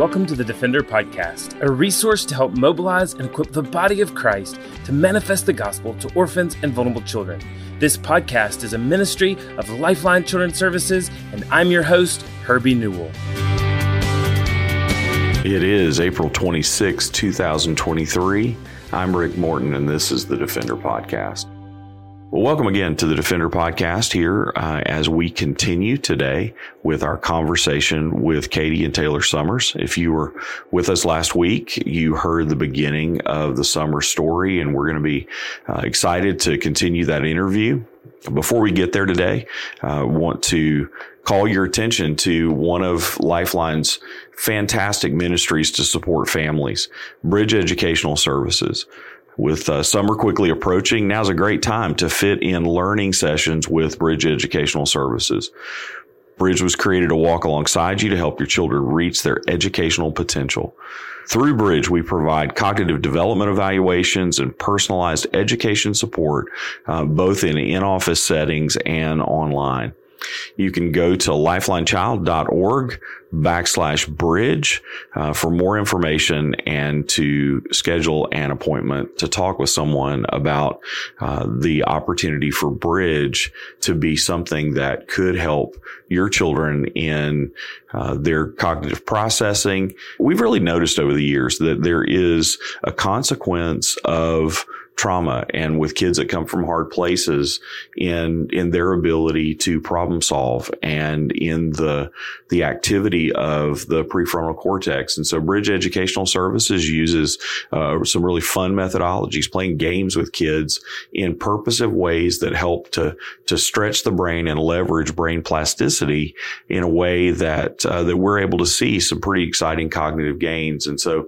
Welcome to the Defender Podcast, a resource to help mobilize and equip the body of Christ to manifest the gospel to orphans and vulnerable children. This podcast is a ministry of Lifeline Children's Services, and I'm your host, Herbie Newell. It is April 26, 2023. I'm Rick Morton, and this is the Defender Podcast. Well, welcome again to the Defender podcast here uh, as we continue today with our conversation with Katie and Taylor Summers. If you were with us last week, you heard the beginning of the summer story, and we're going to be uh, excited to continue that interview. Before we get there today, I uh, want to call your attention to one of Lifeline's fantastic ministries to support families, Bridge Educational Services. With uh, summer quickly approaching, now's a great time to fit in learning sessions with Bridge Educational Services. Bridge was created to walk alongside you to help your children reach their educational potential. Through Bridge, we provide cognitive development evaluations and personalized education support, uh, both in in-office settings and online. You can go to lifelinechild.org backslash bridge uh, for more information and to schedule an appointment to talk with someone about uh, the opportunity for bridge to be something that could help your children in uh, their cognitive processing. We've really noticed over the years that there is a consequence of trauma and with kids that come from hard places in in their ability to problem solve and in the the activity of the prefrontal cortex. And so bridge educational services uses uh, some really fun methodologies playing games with kids in purposive ways that help to to stretch the brain and leverage brain plasticity in a way that uh, that we're able to see some pretty exciting cognitive gains. And so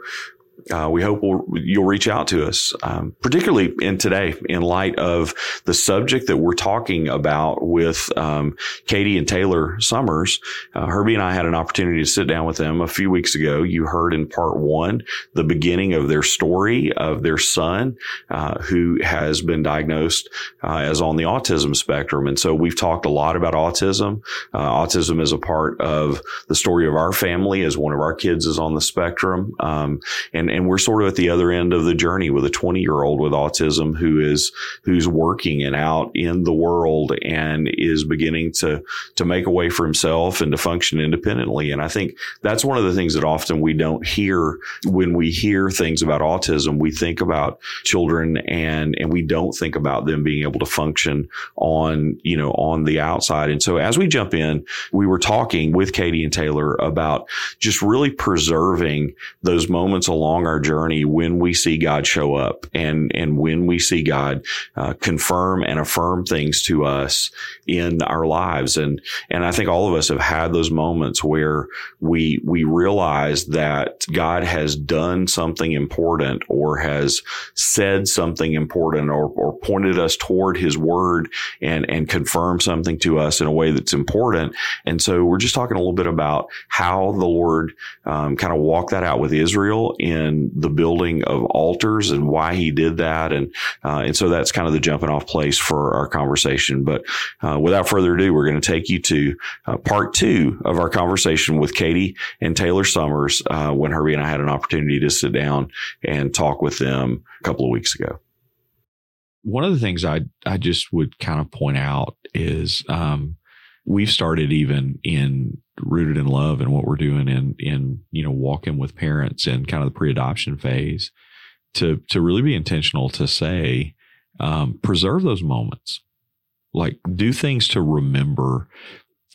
uh, we hope we'll, you'll reach out to us, um, particularly in today, in light of the subject that we're talking about with um, Katie and Taylor Summers. Uh, Herbie and I had an opportunity to sit down with them a few weeks ago. You heard in part one the beginning of their story of their son, uh, who has been diagnosed uh, as on the autism spectrum, and so we've talked a lot about autism. Uh, autism is a part of the story of our family, as one of our kids is on the spectrum, um, and and we're sort of at the other end of the journey with a 20 year old with autism who is who's working and out in the world and is beginning to to make a way for himself and to function independently. And I think that's one of the things that often we don't hear when we hear things about autism. We think about children and and we don't think about them being able to function on you know on the outside. And so as we jump in, we were talking with Katie and Taylor about just really preserving those moments along along our journey when we see God show up and, and when we see God uh, confirm and affirm things to us in our lives. And, and I think all of us have had those moments where we, we realize that God has done something important or has said something important or, or pointed us toward his word and, and confirmed something to us in a way that's important. And so we're just talking a little bit about how the Lord um, kind of walked that out with Israel in the building of altars and why he did that. And, uh, and so that's kind of the jumping off place for our conversation. But, uh, without further ado, we're going to take you to uh, part two of our conversation with Katie and Taylor Summers, uh, when Herbie and I had an opportunity to sit down and talk with them a couple of weeks ago. One of the things I, I just would kind of point out is, um, we've started even in rooted in love and what we're doing in in you know walking with parents and kind of the pre-adoption phase to to really be intentional to say um, preserve those moments. Like do things to remember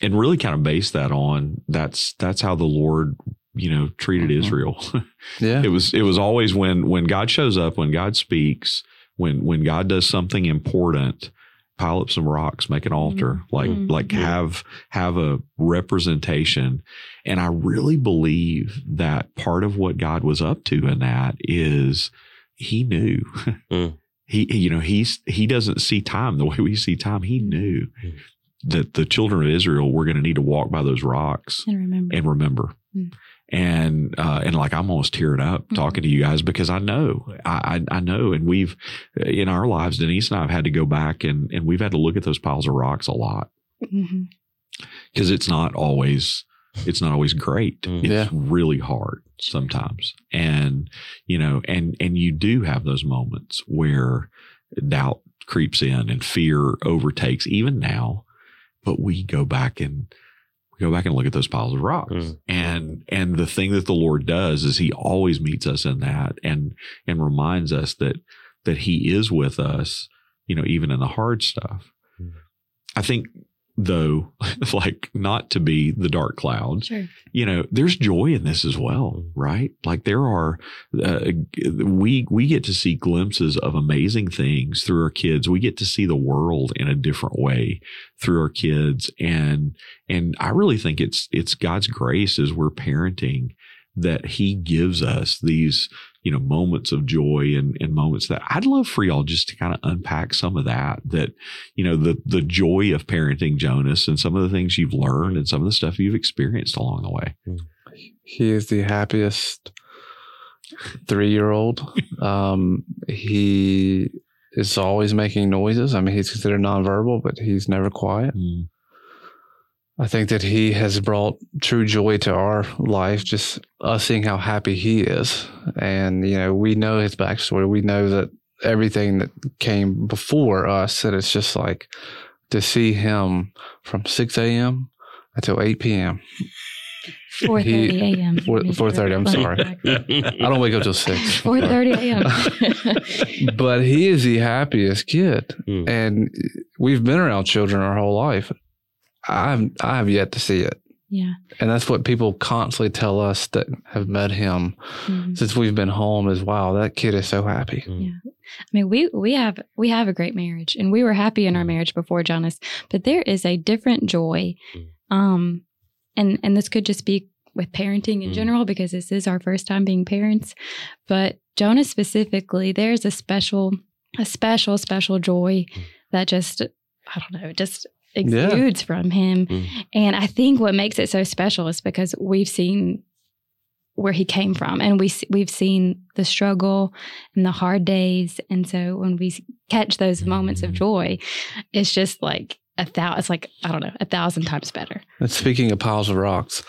and really kind of base that on that's that's how the lord you know treated mm-hmm. israel. Yeah. It was it was always when when god shows up when god speaks when when god does something important pile up some rocks, make an altar, mm-hmm. like mm-hmm. like have have a representation. And I really believe that part of what God was up to in that is he knew. Mm. he you know, he's he doesn't see time the way we see time. He knew mm. that the children of Israel were going to need to walk by those rocks and remember. And remember. Mm and uh, and like I'm almost tearing up mm-hmm. talking to you guys because I know I, I, I know and we've in our lives Denise and I have had to go back and and we've had to look at those piles of rocks a lot because mm-hmm. it's not always it's not always great. Mm. It's Yeah. really hard sometimes. And, you know, and, and you do have those moments where doubt creeps in and fear overtakes even now, but we go back and we go back and look at those piles of rocks. Mm. And, and the thing that the Lord does is he always meets us in that and, and reminds us that, that he is with us, you know, even in the hard stuff. Mm. I think though, like not to be the dark clouds, Sure. you know there's joy in this as well right? Like there are uh, we we get to see glimpses of amazing things through our kids. We get to see the world in a different way through our kids. And and i really think it's it's god's grace as we're parenting that he gives us these you know moments of joy and, and moments that i'd love for y'all just to kind of unpack some of that that you know the the joy of parenting jonas and some of the things you've learned and some of the stuff you've experienced along the way He is the happiest three year old. Um, he is always making noises. I mean, he's considered nonverbal, but he's never quiet. Mm. I think that he has brought true joy to our life, just us seeing how happy he is. And, you know, we know his backstory. We know that everything that came before us, and it's just like to see him from 6 a.m. until 8 p.m. 4:30 a.m. Four- 4:30, I'm sorry. I don't wake up till 6. 4:30 a.m. but he is the happiest kid. Mm. And we've been around children our whole life. I've, I have yet to see it. yeah. And that's what people constantly tell us that have met him Mhm. since we've been home is wow, that kid is so happy. Yeah. I mean, we we have we have a great marriage, and we were happy in our marriage before Jonas. But there is a different joy, Mm. um, and and this could just be with parenting in Mm. general because this is our first time being parents. But Jonas specifically, there's a special a special special joy Mm. that just I don't know just Yeah. exudes from him. Mm. And I think what makes it so special is because we've seen where he came from and we we've seen the struggle and the hard days and so when we catch those moments of Mhm. joy it's just like a thousand it's like i don't know a thousand times better And speaking of piles of rocks,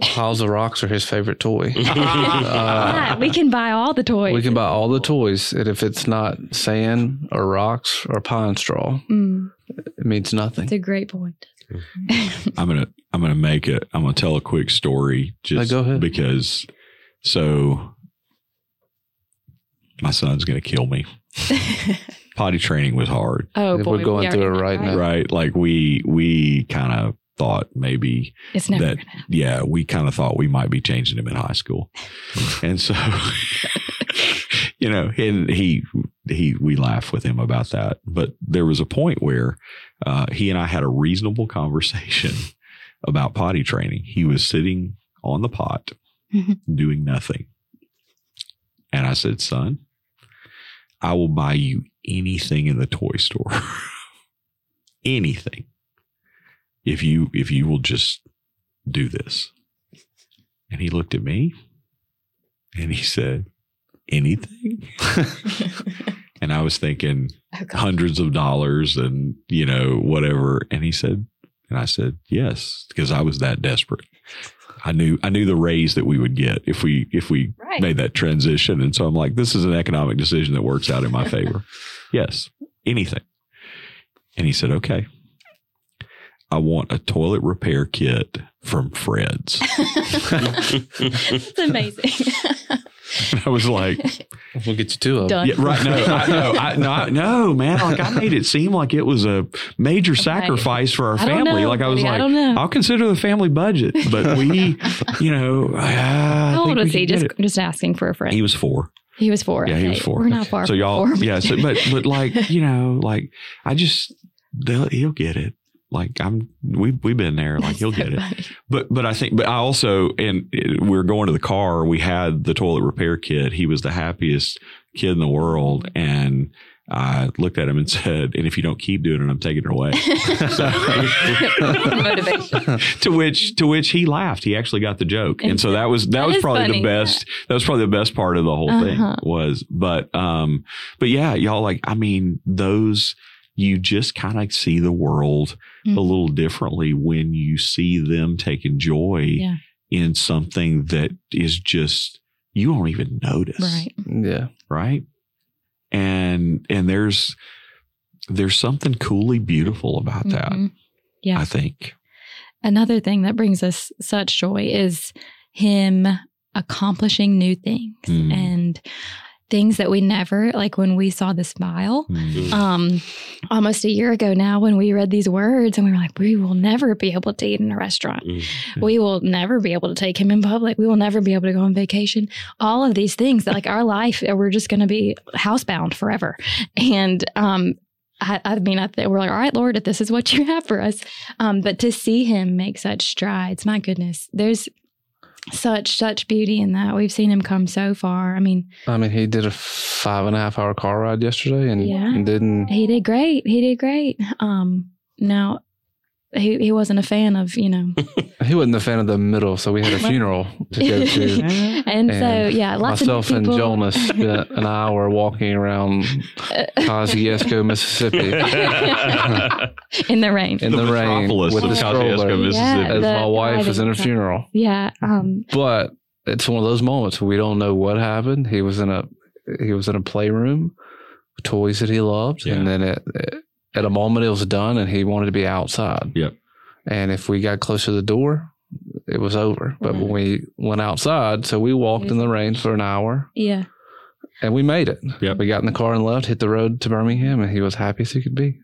piles of rocks are his favorite toy. Yeah, we can buy all the toys Uh, We can buy all the toys, and if it's not sand or rocks or pine straw, Mm, it means nothing. it's a great point I'm gonna I'm gonna make it. I'm gonna tell a quick story just go ahead. because. So, my son's gonna kill me. Potty training was hard, oh boy we're going we through it right now. right? Like we we kind of thought maybe that yeah we kind of thought we might be changing him in high school, and so you know and he he we laugh with him about that. But there was a point where uh, he and I had a reasonable conversation about potty training. He was sitting on the pot Mhm. doing nothing. And I said, son, I will buy you anything in the toy store. anything. If you if you will just do this. And he looked at me and he said, anything? and I was thinking Oh, hundreds of dollars and you know whatever. And he said and i said yes because i was that desperate. I knew i knew the raise that we would get if we if we right. made that transition. And so i'm like this is an economic decision that works out in my favor. Yes anything. And he said okay i want a toilet repair kit from fred's it's amazing i was like We'll get you two of them. Done. Yeah, right. No, I, no, I, no, I, no, man. Like I made it seem like it was a major sacrifice for our family. know, like I was buddy, I like, don't know. I'll consider the family budget, but we, you know, uh, I how old was he get just just asking for a friend He was four. He was four. Yeah, he was four. We're not far. So y'all, four. yeah. So, but but like you know, like I just they'll, he'll get it. Like I'm, we we've been there. Like he'll get it. But but I think but I also and we we're going to the car. We had the toilet repair kit. He was the happiest kid in the world, and I looked at him and said, "And if you don't keep doing it, I'm taking it away." Motivation. to which to which he laughed. He actually got the joke, and so that was that, That was probably funny. the best. That was probably the best part of the whole Uh-huh. thing was. But um, but yeah, y'all like I mean those you just kind of see the world Mhm. a little differently when you see them taking joy Yeah. in something that is just you don't even notice Right. Yeah. right and and there's there's something coolly beautiful about that Mhm. Yeah. i think Another thing that brings us such joy is him accomplishing new things Mm. and things that we never like when we saw the smile Mm. um almost a year ago now when we read these words and we were like we will never be able to eat in a restaurant Mm. we will never be able to take him in public we will never be able to go on vacation all of these things that like our life we're just going to be housebound forever and um I, I mean, I th- we're like, all right, Lord, if this is what you have for us. Um, but to see him make such strides, my goodness, there's such, such beauty in that. We've seen him come so far. I mean, I mean, he did a five and a half hour car ride yesterday and, Yeah. and didn't. he did great. He did great. Um, now, he, he wasn't a fan of, you know, He wasn't a fan of the middle, so we had a funeral to go to. and, so, yeah, lots Myself of and Jonas spent an hour walking around Kosciusko, Mississippi, in the rain. in the, rain with the Kosciusko, stroller. Mississippi. As The my wife is in a private- funeral, yeah. Um, but it's one of those moments where we don't know what happened. He was in a he was in a playroom, toys that he loved, Yeah. and then it, at a moment it was done, and he wanted to be outside. Yep. And if we got close to the door, it was over. But when we went outside, so we walked in the mm-hmm. rain for an hour, yeah. And we made it. Yep. We got in the car and left, hit the road to Birmingham, and he was happy as he could be.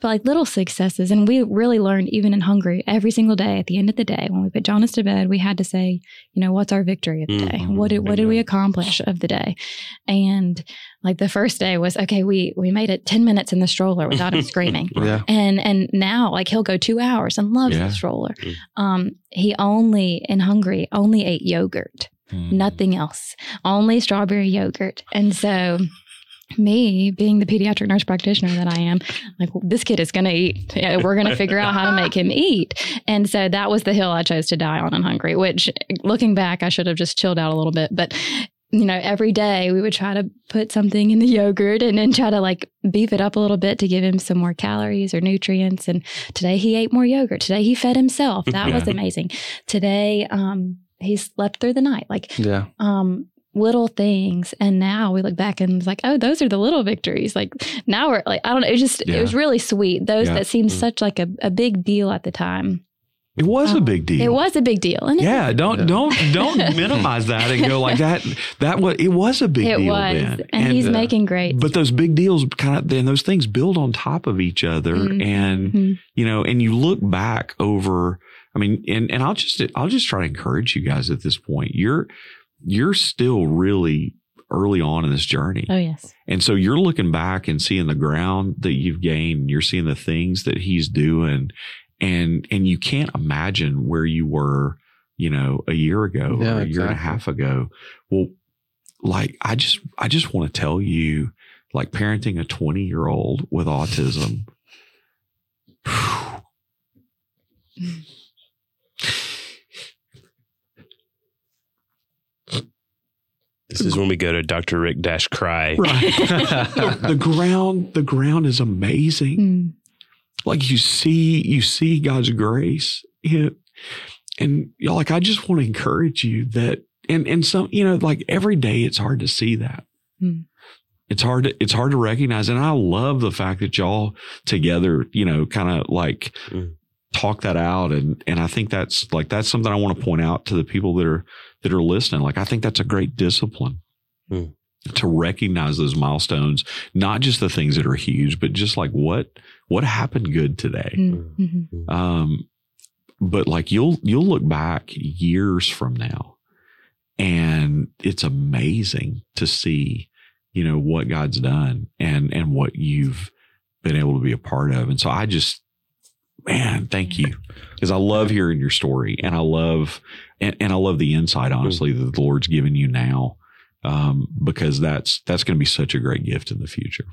but like little successes. And we really learned even in Hungary every single day at the end of the day when we put Jonas to bed, we had to say, you know, what's our victory of the day? Mhm. What did what did we accomplish of the day? And like the first day was okay, we we made it 10 minutes in the stroller without him screaming. Yeah. And and now like he'll go two hours and loves Yeah. the stroller. Mm. Um, he only in Hungary only ate yogurt Mm. nothing else, only strawberry yogurt. And so, me being the pediatric nurse practitioner that I am, like, this kid is going to eat. Yeah, We're going to figure out how to make him eat. And so, that was the hill I chose to die on in Hungary, which looking back, I should have just chilled out a little bit. But you know, every day we would try to put something in the yogurt and then try to like beef it up a little bit to give him some more calories or nutrients. And today he ate more yogurt. Today he fed himself. That was amazing. Today, um, he slept through the night. Like Yeah. um little things and now we look back and it's like oh those are the little victories like now we're like i don't know it was just Yeah. it was really sweet those Yeah. that seemed Mm. such like a, a big deal at the time It was a Um, big deal. it was a big deal and Yeah, don't Yeah. don't don't minimize that and go like that. That was it was a big it deal was then, and, he's uh, making great but those big deals kind of then those things build on top of each other, Mhm. and Mhm. you know, and you look back over. I mean, and and I'll just I'll just try to encourage you guys at this point. You're you're still really early on in this journey. oh yes And so you're looking back and seeing the ground that you've gained, you're seeing the things that he's doing and and you can't imagine where you were, you know, a year ago Yeah, or a year and a half ago. Well, like I just I just want to tell you like parenting a 20-year-old with autism. This is when we go to Dr. Rick Dash Cry. Right. the, the ground the ground is amazing. Mm. like you see you see God's grace in it. And you know, like I just want to encourage you that and and some you know like every day it's hard to see that. Hmm. It's hard to it's hard to recognize and I love the fact that y'all together, you know, kind of like Hmm. Talk that out and and I think that's like that's something I want to point out to the people that are that are listening. Like I think that's a great discipline. Hmm. To recognize those milestones, not just the things that are huge, but just like what what happened good today. Mm. Mhm. Um, but like you'll you'll look back years from now, and it's amazing to see, you know, what God's done and and what you've been able to be a part of. And so I just, man, thank you because I love hearing your story, and I love and, and I love the insight, honestly, that the Lord's given you now. Um, because that's that's going to be such a great gift in the future.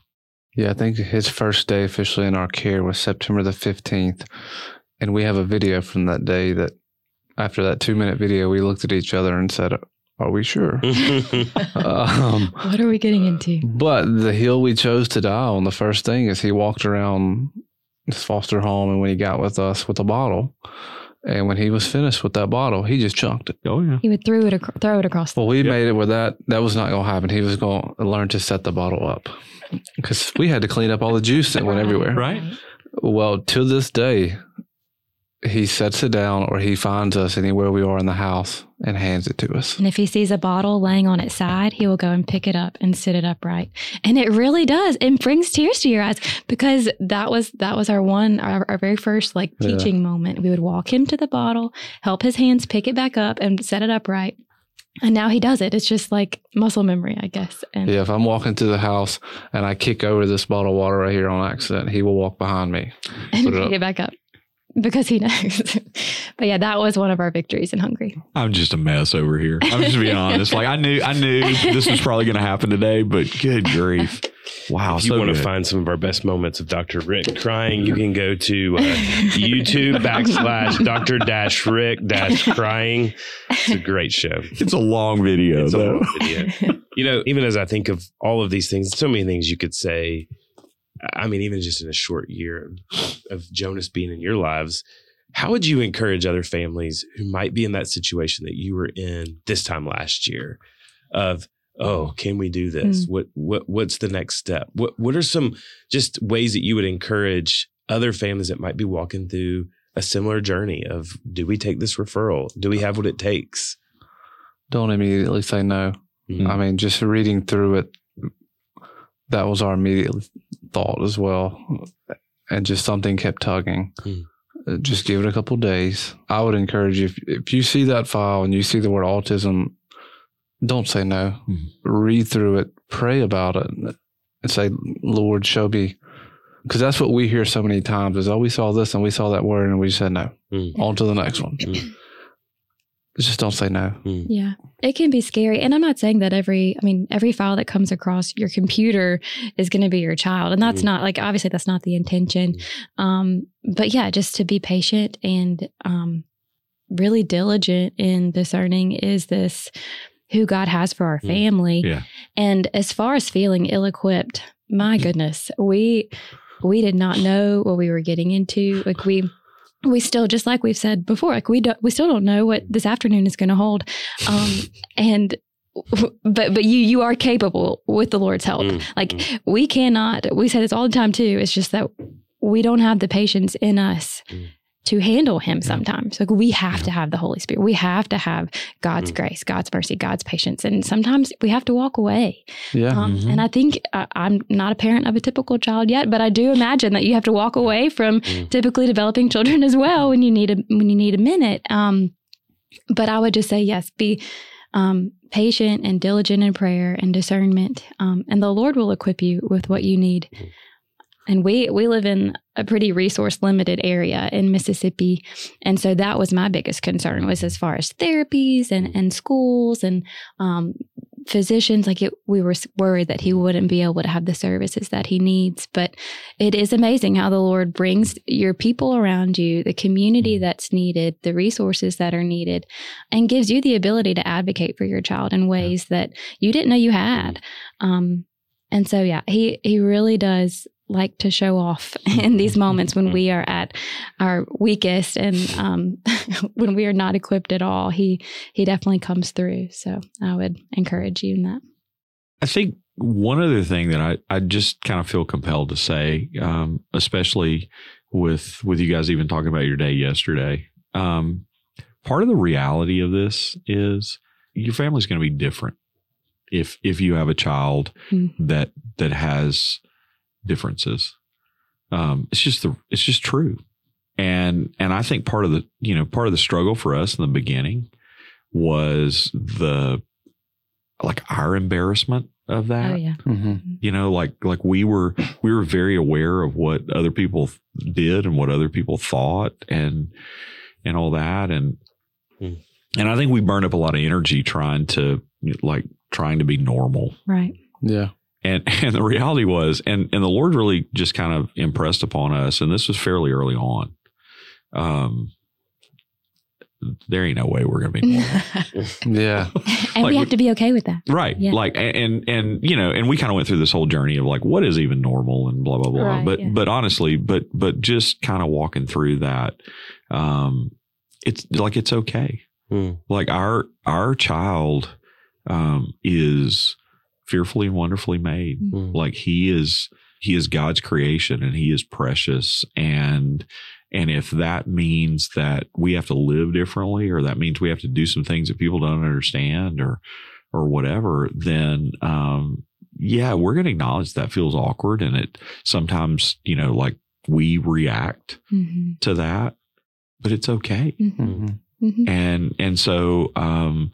Yeah, I think his first day officially in our care was September the 15th. And we have a video from that day that after that two minute video, we looked at each other and said, Are we sure? um, What are we getting into? but the hill we chose to die on, the first thing is he walked around his foster home, and when he got with us with a bottle, and when he was finished with that bottle, he just chunked it. Oh yeah. He would throw it ac- throw it across. The, Well, we Yep. made it where that that was not going to happen. He was going to learn to set the bottle up because we had to clean up all the juice that went everywhere. Right. Well, to this day, he sets it down or he finds us anywhere we are in the house and hands it to us. And if he sees a bottle laying on its side, he will go and pick it up and sit it upright. And it really does. It brings tears to your eyes because that was that was our one our, our very first like Yeah. teaching moment. We would walk him to the bottle, help his hands pick it back up and set it upright. And now he does it. It's just like muscle memory, I guess. And Yeah, if I'm walking to the house and I kick over this bottle of water right here on accident, he will walk behind me. and it pick up. it back up because he knows. but yeah, that was one of our victories in Hungary. I'm just a mess over here. I'm just being honest. Like I knew, I knew this was probably going to happen today, but good grief! Wow, If you so want to find some of our best moments of Dr. Rick crying, you can go to uh, YouTube backslash Dr. Dash Rick dash crying. It's a great show. it's a long video It's a long video. You know, even as I think of all of these things, so many things you could say. I mean, even just in a short year of, of Jonas being in your lives, how would you encourage other families who might be in that situation that you were in this time last year? Of oh, can we do this? What what what's the next step? What what are some just ways that you would encourage other families that might be walking through a similar journey of do we take this referral? Do we have what it takes? Don't immediately say no. Mhm. I mean, just reading through it, that was our immediate thought as well. And just something kept tugging. Hmm. Uh, Just give it a couple days. I would encourage you if, if you see that file and you see the word autism, don't say no. Hmm. Read through it, pray about it, and say, Lord, show me. Because that's what we hear so many times is, oh, we saw this and we saw that word and we said no. Hmm. On to the next one. Hmm. Just don't say no. Yeah, it can be scary. And I'm not saying that every, I mean, every file that comes across your computer is going to be your child. And that's Mhm. not like, obviously, that's not the intention. Um, but yeah, just to be patient and um, really diligent in discerning is this who God has for our Mm. family. Yeah. And as far as feeling ill equipped, my goodness, we, we did not know what we were getting into. Like we, we still just like we've said before like we don't we still don't know what this afternoon is going to hold um and but but you you are capable with the lord's help Mm, like mm. we cannot we say this all the time too it's just that we don't have the patience in us Mm. To handle him sometimes like we have to have the holy spirit we have to have god's Mm. grace god's mercy god's patience and sometimes we have to walk away Yeah. um, Mhm. And I think uh, I'm not a parent of a typical child yet, but I do imagine that you have to walk away from Mm. typically developing children as well when you need a when you need a minute. Um, but I would just say yes, be um, patient and diligent in prayer and discernment, um, and the Lord will equip you with what you need. And we we live in a pretty resource limited area in Mississippi, and so that was my biggest concern was as far as therapies and and schools and um, physicians like it, we were worried that he wouldn't be able to have the services that he needs. But it is amazing how the lord brings your people around you the community that's needed the resources that are needed and gives you the ability to advocate for your child in ways that you didn't know you had. Um, and so yeah he he really does like to show off in these moments when we are at our weakest and um, when we are not equipped at all he he definitely comes through. So I would encourage you in that. I think one other thing that I, I just kind of feel compelled to say, um, especially with with you guys even talking about your day yesterday, um, part of the reality of this is your family's going to be different if if you have a child Mm. that that has differences. Um, it's just the it's just true, and and I think part of the you know part of the struggle for us in the beginning was the like our embarrassment of that Oh yeah. hmm you know like like we were we were very aware of what other people did and what other people thought and and all that and Hmm. and i think we burned up a lot of energy trying to like trying to be normal Right. Yeah. And and the reality was and and the lord really just kind of impressed upon us and this was fairly early on um there ain't no way we're going to be normal. Yeah. and Like we have to be okay with that. right. Yeah. Like, and, and, and, you know, and we kind of went through this whole journey of like, what is even normal and blah, blah, blah. Right, but, yeah. but honestly, but, but just kind of walking through that, um, it's like, it's okay. Hmm. Like our, our child, um, is fearfully and wonderfully made. Hmm. like he is he is god's creation and he is precious. And and if that means that we have to live differently or that means we have to do some things that people don't understand or or whatever then um yeah we're going to acknowledge that feels awkward and it sometimes you know like we react hmm to that but it's okay. Hmm hmm hmm and and so um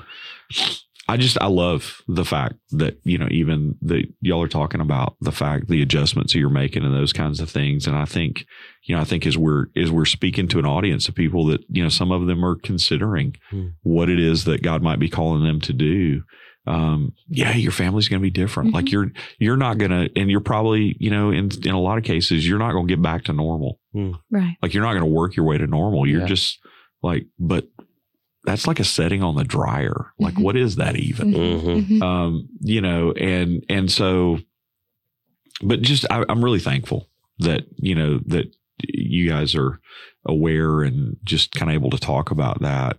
i just i love the fact that you know even that y'all are talking about the fact the adjustments that you're making and those kinds of things and i think you know i think as we're as we're speaking to an audience of people that you know some of them are considering Hmm. what it is that god might be calling them to do um yeah your family's going to be different Mhm. like you're you're not going to and you're probably you know in in a lot of cases you're not going to get back to normal Right. like you're not going to work your way to normal. You're Yeah. just like, but that's like a setting on the dryer. Like, Mhm. what is that even? Mhm. Mhm. Um, you know, and and so, but just I, I'm really thankful that you know that you guys are aware and just kind of able to talk about that.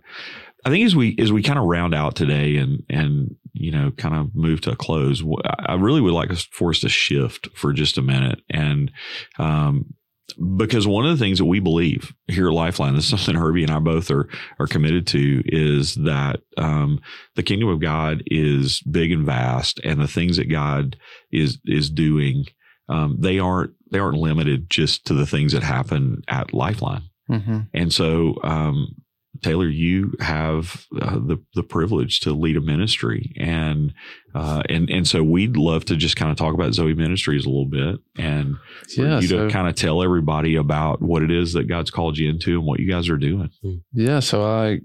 I think as we as we kind of round out today and and you know kind of move to a close, I really would like us for us to shift for just a minute and um, because one of the things that we believe here at Lifeline, this is something Herbie and I both are are committed to, is that um, the kingdom of God is big and vast, and the things that God is is doing, um, they aren't they aren't limited just to the things that happen at Lifeline. hmm And so, um, Taylor, you have uh, the the privilege to lead a ministry, and uh, and and so we'd love to just kind of talk about Zoe Ministries a little bit, and Yeah. you So, to kind of tell everybody about what it is that God's called you into and what you guys are doing. yeah. So I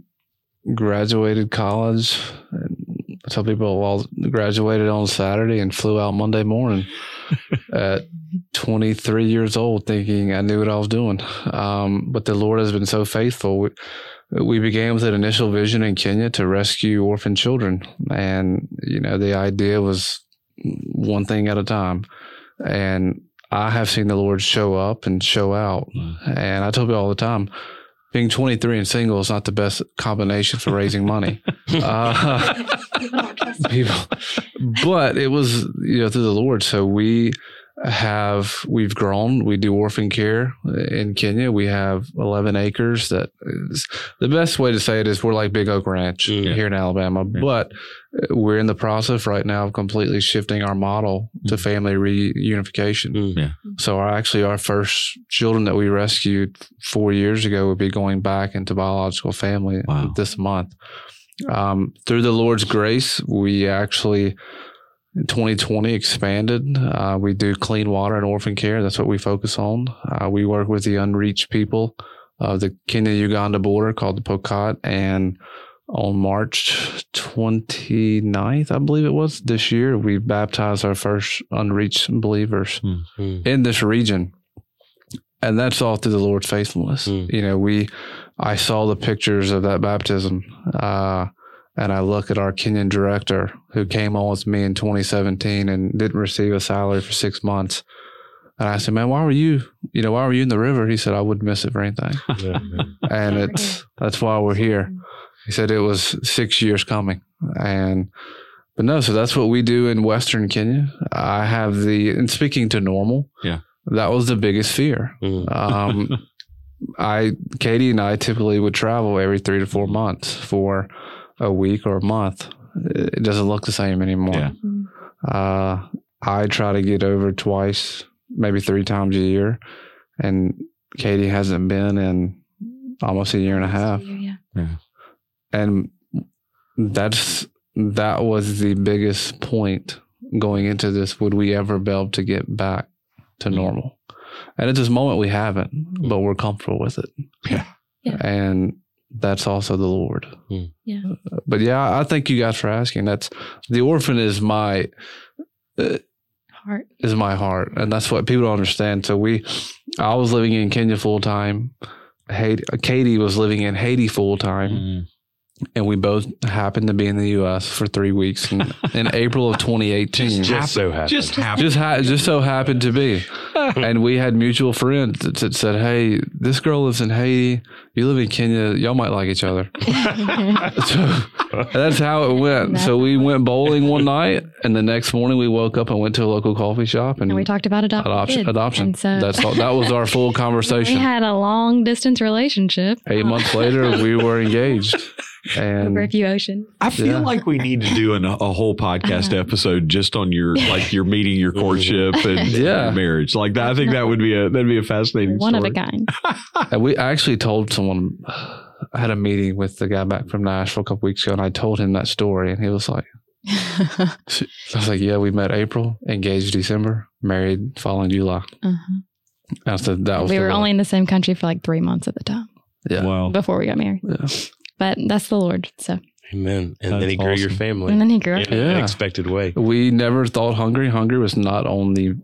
graduated college. And I tell people, well, graduated on Saturday and flew out Monday morning at 23 years old, thinking I knew what I was doing. Um, but the Lord has been so faithful. We, we began with an initial vision in Kenya to rescue orphan children. And, you know, the idea was one thing at a time. And I have seen the Lord show up and show out. Mm. And I tell people all the time, being 23 and single is not the best combination for raising money. Uh, people, but it was, you know, through the Lord. So we have, we've grown. We do orphan care in Kenya. We have 11 acres. That is, the best way to say it is we're like Big Oak Ranch Mm. here in Alabama, Yeah. but we're in the process right now of completely shifting our model to Mm. family reunification. Mm. So our, actually, our first children that we rescued four years ago would be going back into biological family Wow. this month. Um, through the Lord's grace, we actually in 2020 expanded. Uh, we do clean water and orphan care. That's what we focus on. Uh, we work with the unreached people of the Kenya Uganda border called the Pokot. And on March 29th, I believe it was this year, we baptized our first unreached believers Mm. in this region. And that's all through the Lord's faithfulness. Mm. You know, we, I saw the pictures of that baptism, uh, and I look at our Kenyan director who came on with me in 2017 and didn't receive a salary for six months. And I said, man, why were you, you know, why were you in the river? He said, I wouldn't miss it for anything. Yeah. And it's, that's why we're here. He said it was six years coming. And, but no, so that's what we do in Western Kenya. I have the, and speaking to normal, Yeah. that was the biggest fear. Mm. Um, I, Katie and I typically would travel every three to four months for a week or a month. It doesn't look the same anymore. Yeah. Uh, I try to get over twice, maybe three times a year. And Katie hasn't been in almost a year and a half Yeah, Yeah. and that's that was the biggest point going into this would we ever be able to get back to normal and at this moment we haven't but we're comfortable with it Yeah. Yeah. and that's also the lord Mm. Yeah. but yeah i thank you guys for asking that's the orphan is my Heart. is my heart and that's what people don't understand so we i was living in kenya full time Haiti, Katie was living in Haiti full time, Mm. And we both happened to be in the U.S. for three weeks in, in April of 2018. Just so happy. Just happen. just ha- just so happened to be, and we had mutual friends that, that said, "Hey, this girl lives in Haiti. You live in Kenya. Y'all might like each other." so that's how it went. So we went bowling one night, and the next morning we woke up and went to a local coffee shop and, and we talked about adoption. adoption. Adoption. So That's all, that was our full conversation. we had a long distance relationship. Eight months later, we were engaged, and over a few oceans. I feel Yeah. like we need to do an, a whole podcast Uh-huh. episode just on your like your meeting, your courtship, and Yeah. marriage. Like that, I think that would be a that'd be a fascinating One story. of a kind. And we I actually told someone I had a meeting with the guy back from Nashville a couple weeks ago, and I told him that story, and he was like, I was like, "Yeah, we met April, engaged December, married following July." Uh-huh. I said that was We were one. only in the same country for like three months at the time yeah. Wow. before we got married. yeah. But that's the Lord. So, Amen. And then That's he grew your family and then he grew up. in an Yeah. unexpected way. We never thought Hungary. Hungary was not on the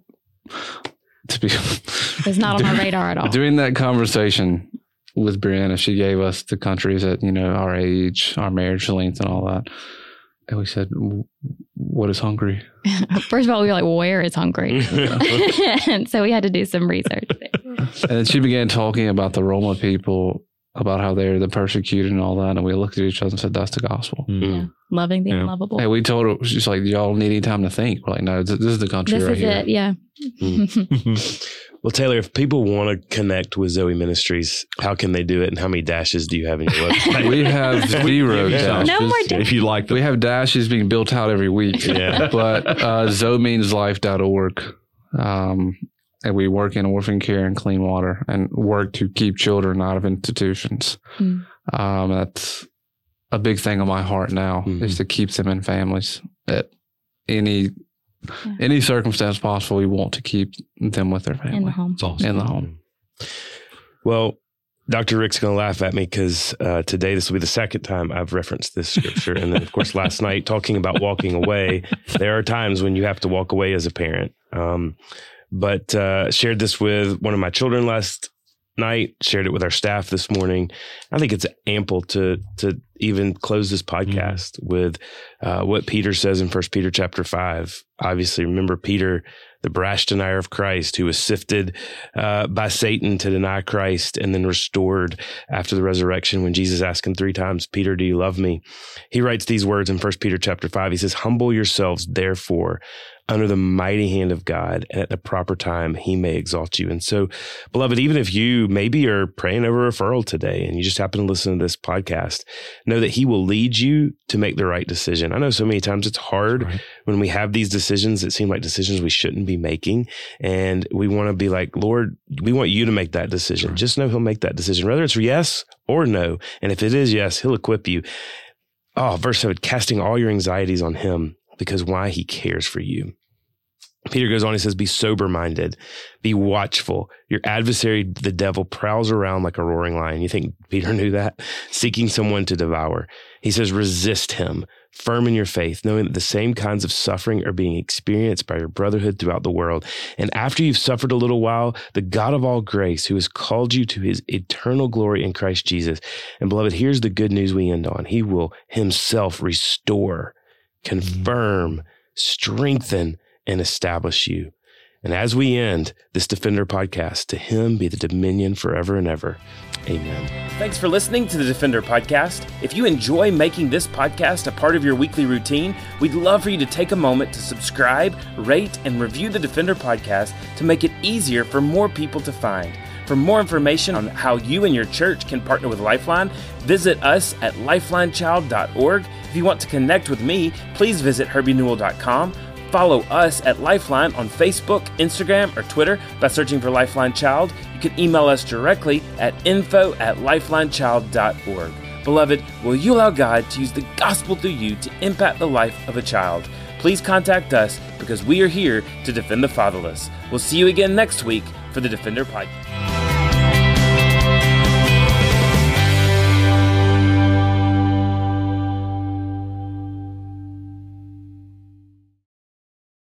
to be It's not on our radar at all. during that conversation with Brianna. She gave us the countries at you know our age, our marriage length, and all that. And we said, "What is Hungary?" First of all, we were like, where is Hungary? and so we had to do some research. And then she began talking about the Roma people, about how they're the persecuted and all that. And we looked at each other and said, "That's the gospel." Mm. Loving the Yeah. unlovable. Hey, we told her she's like, "Y'all need any time to think." We're like, "No, this, this is the country this right is here." it. Yeah. Well, Taylor, if people want to connect with Zoe Ministries, how can they do it? And how many dashes do you have in your website? We have zero Yeah. dashes. No more dashes. If you like the We have dashes being built out every week. Yeah. but uh, zoemeanslife.org. Um, and we work in orphan care and clean water and work to keep children out of institutions. Mm. Um, that's a big thing on my heart now Mhm. is to keep them in families at any Yeah. any circumstance possible. We want to keep them with their family in the family home. it's awesome. in the home. Well, Dr. Rick's going to laugh at me because uh, today this will be the second time I've referenced this scripture. and then, of course, last night talking about walking away, there are times when you have to walk away as a parent. Um, but uh, shared this with one of my children last night, shared it with our staff this morning. I think it's ample to to even close this podcast with uh, what Peter says in First Peter chapter five. Obviously, remember Peter, the brash denier of Christ, who was sifted uh, by Satan to deny Christ and then restored after the resurrection. When Jesus asked him three times, "Peter, do you love me?" He writes these words in First Peter chapter five. He says, "Humble yourselves, therefore." Under the mighty hand of God, and at the proper time, He may exalt you. And so, beloved, even if you maybe are praying over referral today and you just happen to listen to this podcast, know that He will lead you to make the right decision. I know so many times it's hard Right. when we have these decisions that seem like decisions we shouldn't be making. And we want to be like, Lord, we want you to make that decision. Right. Just know He'll make that decision, whether it's yes or no. And if it is yes, He'll equip you. Oh, verse 7 casting all your anxieties on Him because why? He cares for you. Peter goes on, he says, Be sober minded, be watchful. Your adversary, the devil, prowls around like a roaring lion. You think Peter knew that? Seeking someone to devour. He says, Resist him, firm in your faith, knowing that the same kinds of suffering are being experienced by your brotherhood throughout the world. And after you've suffered a little while, the God of all grace, who has called you to his eternal glory in Christ Jesus. And beloved, here's the good news we end on He will himself restore, Mm-hmm. confirm, strengthen, and establish you. And as we end this Defender podcast, to him be the dominion forever and ever. Amen. Thanks for listening to the Defender Podcast. If you enjoy making this podcast a part of your weekly routine, we'd love for you to take a moment to subscribe, rate, and review the Defender Podcast to make it easier for more people to find. For more information on how you and your church can partner with Lifeline, visit us at lifelinechild.org. If you want to connect with me, please visit herbienewell.com. Follow us at Lifeline on Facebook, Instagram, or Twitter by searching for Lifeline Child. You can email us directly at info at lifelinechild.org. Beloved, will you allow God to use the gospel through you to impact the life of a child? Please contact us because we are here to defend the fatherless. We'll see you again next week for the Defender Podcast.